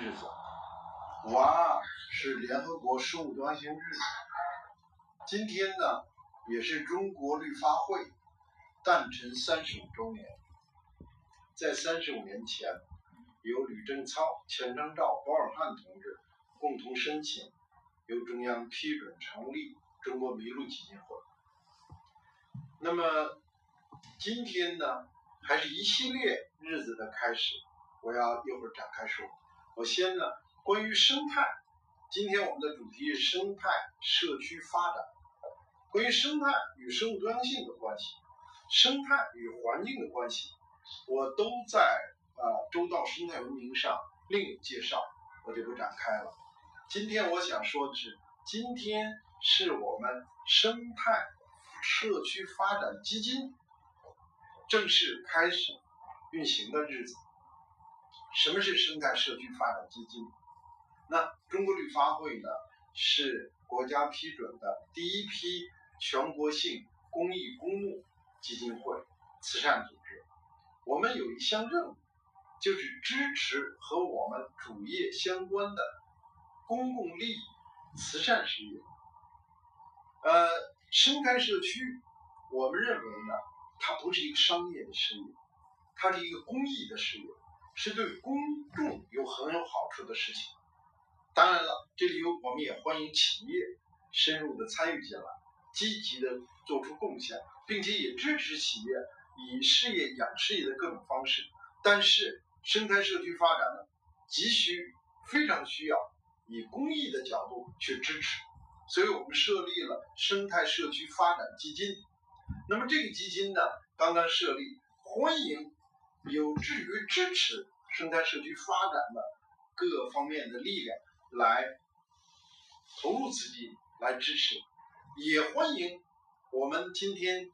日子。五二是联合国生物多样性日，今天呢也是中国绿发会诞辰三十五周年。在三十五年前，由吕正操、钱长照、保尔汉同志共同申请，由中央批准成立中国麋鹿基金会。那么今天呢，还是一系列日子的开始，我要一会儿展开说。我先呢。关于生态，今天我们的主题是生态社区发展。关于生态与生物多样性的关系，生态与环境的关系，我都在呃周到生态文明上另有介绍，我就不展开了。今天我想说的是，今天是我们生态社区发展基金正式开始运行的日子。什么是生态社区发展基金？那中国绿发会呢，是国家批准的第一批全国性公益公募基金会、慈善组织。我们有一项任务，就是支持和我们主业相关的公共利益慈善事业。呃，生态社区，我们认为呢，它不是一个商业的事业，它是一个公益的事业，是对公众有很有好处的事情。当然了，这里有我们也欢迎企业深入的参与进来，积极的做出贡献，并且也支持企业以事业养事业的各种方式。但是生态社区发展呢，急需非常需要以公益的角度去支持，所以我们设立了生态社区发展基金。那么这个基金呢，刚刚设立，欢迎有志于支持生态社区发展的各方面的力量。来投入资金来支持，也欢迎我们今天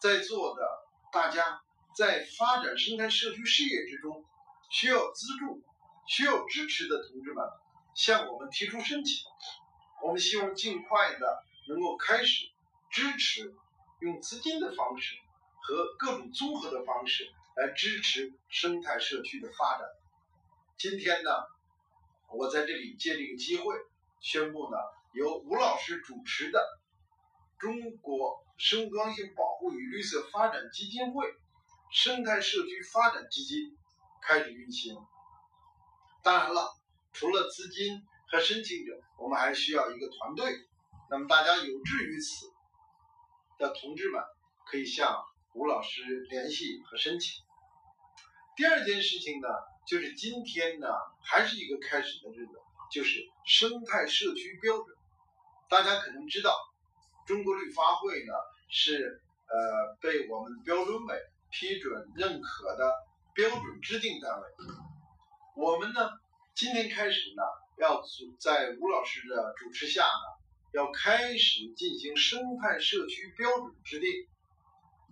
在座的大家在发展生态社区事业之中需要资助、需要支持的同志们向我们提出申请。我们希望尽快的能够开始支持，用资金的方式和各种综合的方式来支持生态社区的发展。今天呢？我在这里借这个机会宣布呢，由吴老师主持的中国生物多样性保护与绿色发展基金会生态社区发展基金开始运行。当然了，除了资金和申请者，我们还需要一个团队。那么大家有志于此的同志们，可以向吴老师联系和申请。第二件事情呢？就是今天呢，还是一个开始的日子，就是生态社区标准。大家可能知道，中国绿发会呢是呃被我们标准委批准认可的标准制定单位。我们呢今天开始呢，要在吴老师的主持下呢，要开始进行生态社区标准制定。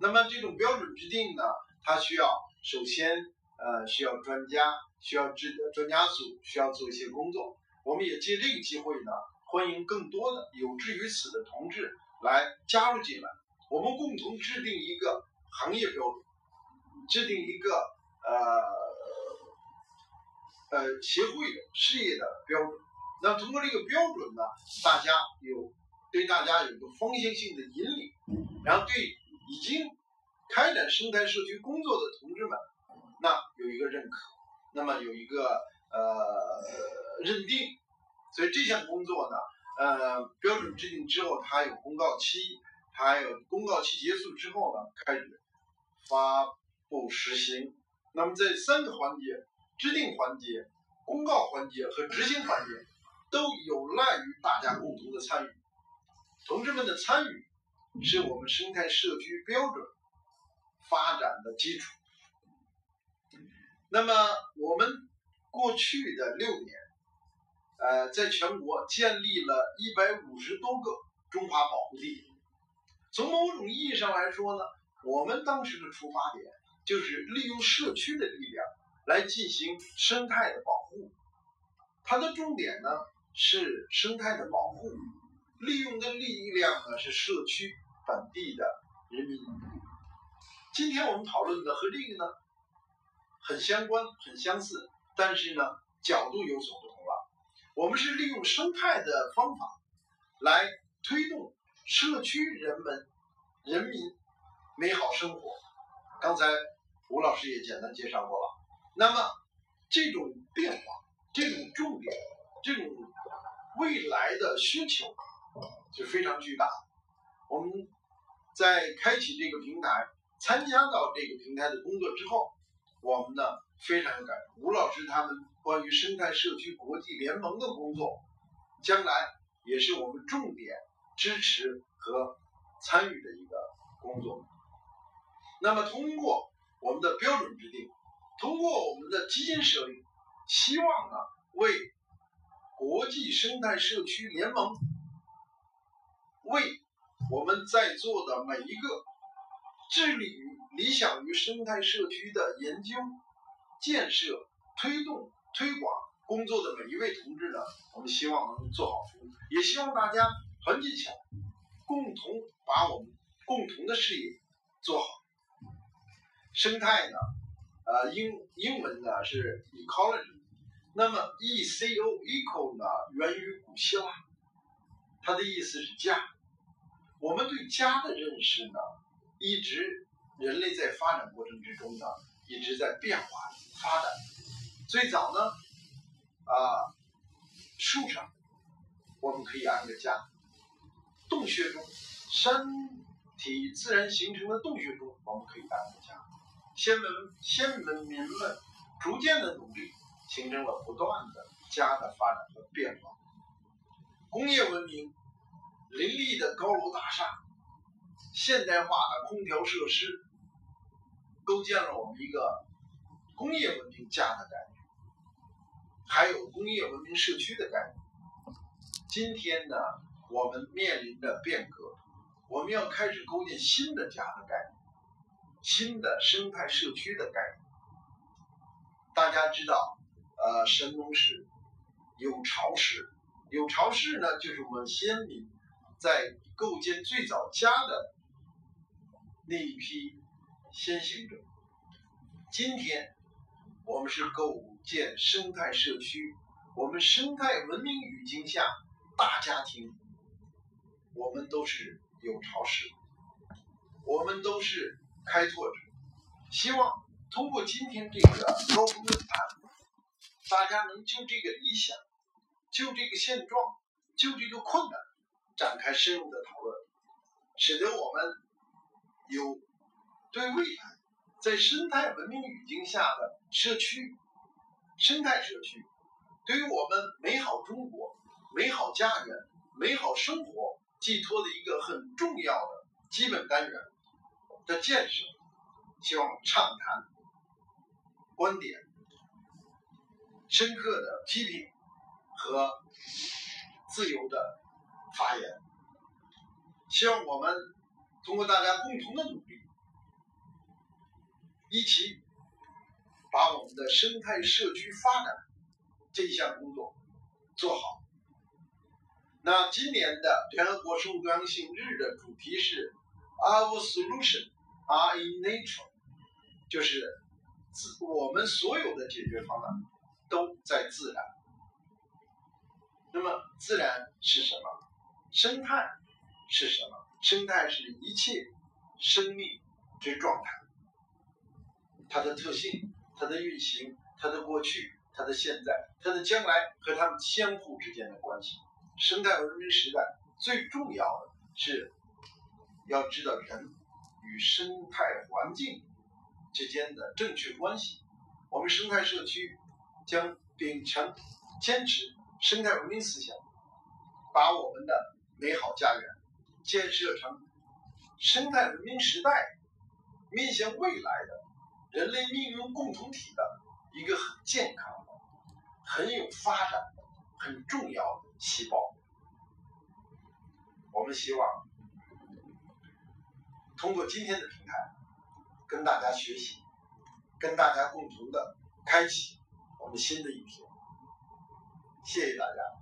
那么这种标准制定呢，它需要首先。呃，需要专家，需要制专家组，需要做一些工作。我们也借这个机会呢，欢迎更多的有志于此的同志来加入进来。我们共同制定一个行业标准，制定一个呃呃协会的事业的标准。那通过这个标准呢，大家有对大家有一个方向性的引领，然后对已经开展生态社区工作的同志们。那有一个认可，那么有一个呃认定，所以这项工作呢，呃标准制定之后，它有公告期，还有公告期结束之后呢，开始发布实行。那么这三个环节：制定环节、公告环节和执行环节，都有赖于大家共同的参与。同志们的参与，是我们生态社区标准发展的基础。那么我们过去的六年，呃，在全国建立了一百五十多个中华保护地。从某种意义上来说呢，我们当时的出发点就是利用社区的力量来进行生态的保护。它的重点呢是生态的保护，利用的力量呢是社区本地的人民。今天我们讨论的和这个呢。很相关，很相似，但是呢，角度有所不同了。我们是利用生态的方法来推动社区人们人民美好生活。刚才吴老师也简单介绍过了。那么这种变化、这种重点、这种未来的需求是非常巨大的。我们在开启这个平台、参加到这个平台的工作之后，我们呢非常有感触。吴老师他们关于生态社区国际联盟的工作，将来也是我们重点支持和参与的一个工作。那么通过我们的标准制定，通过我们的基金设立，希望呢为国际生态社区联盟，为我们在座的每一个致力于理想于生态社区的研究、建设、推动、推广工作的每一位同志呢，我们希望能做好服务，也希望大家团结起来，共同把我们共同的事业做好。生态呢，呃，英英文呢是 ecology，那么 e c o eco 呢源于古希腊，它的意思是家。我们对家的认识呢，一直人类在发展过程之中呢，一直在变化发展。最早呢，啊，树上我们可以安个家，洞穴中，山体自然形成的洞穴中，我们可以安个家。先文先文明们逐渐的努力，形成了不断的家的发展和变化。工业文明林立的高楼大厦，现代化的空调设施，构建了我们一个工业文明家的概念，还有工业文明社区的概念。今天呢，我们面临着变革，我们要开始构建新的家的概念。新的生态社区的概念，大家知道，呃，神农氏有巢氏，有巢氏呢，就是我们先民在构建最早家的那一批先行者。今天我们是构建生态社区，我们生态文明语境下大家庭，我们都是有巢氏，我们都是。开拓者，希望通过今天这个高峰论坛，大家能就这个理想、就这个现状、就这个困难展开深入的讨论，使得我们有对未来在生态文明语境下的社区、生态社区，对于我们美好中国、美好家园、美好生活寄托的一个很重要的基本单元。的建设，希望畅谈观点，深刻的批评和自由的发言。希望我们通过大家共同的努力，一起把我们的生态社区发展这一项工作做好。那今年的联合国生物多样性日的主题是 Our Solution。are in nature，就是自我们所有的解决方案都在自然。那么自然是什么？生态是什么？生态是一切生命之状态，它的特性、它的运行、它的过去、它的现在、它的将来和它们相互之间的关系。生态文明时代最重要的是要知道人。与生态环境之间的正确关系，我们生态社区将秉承坚持生态文明思想，把我们的美好家园建设成生态文明时代面向未来的人类命运共同体的一个很健康的、很有发展的、很重要的细胞。我们希望。通过今天的平台，跟大家学习，跟大家共同的开启我们新的一天。谢谢大家。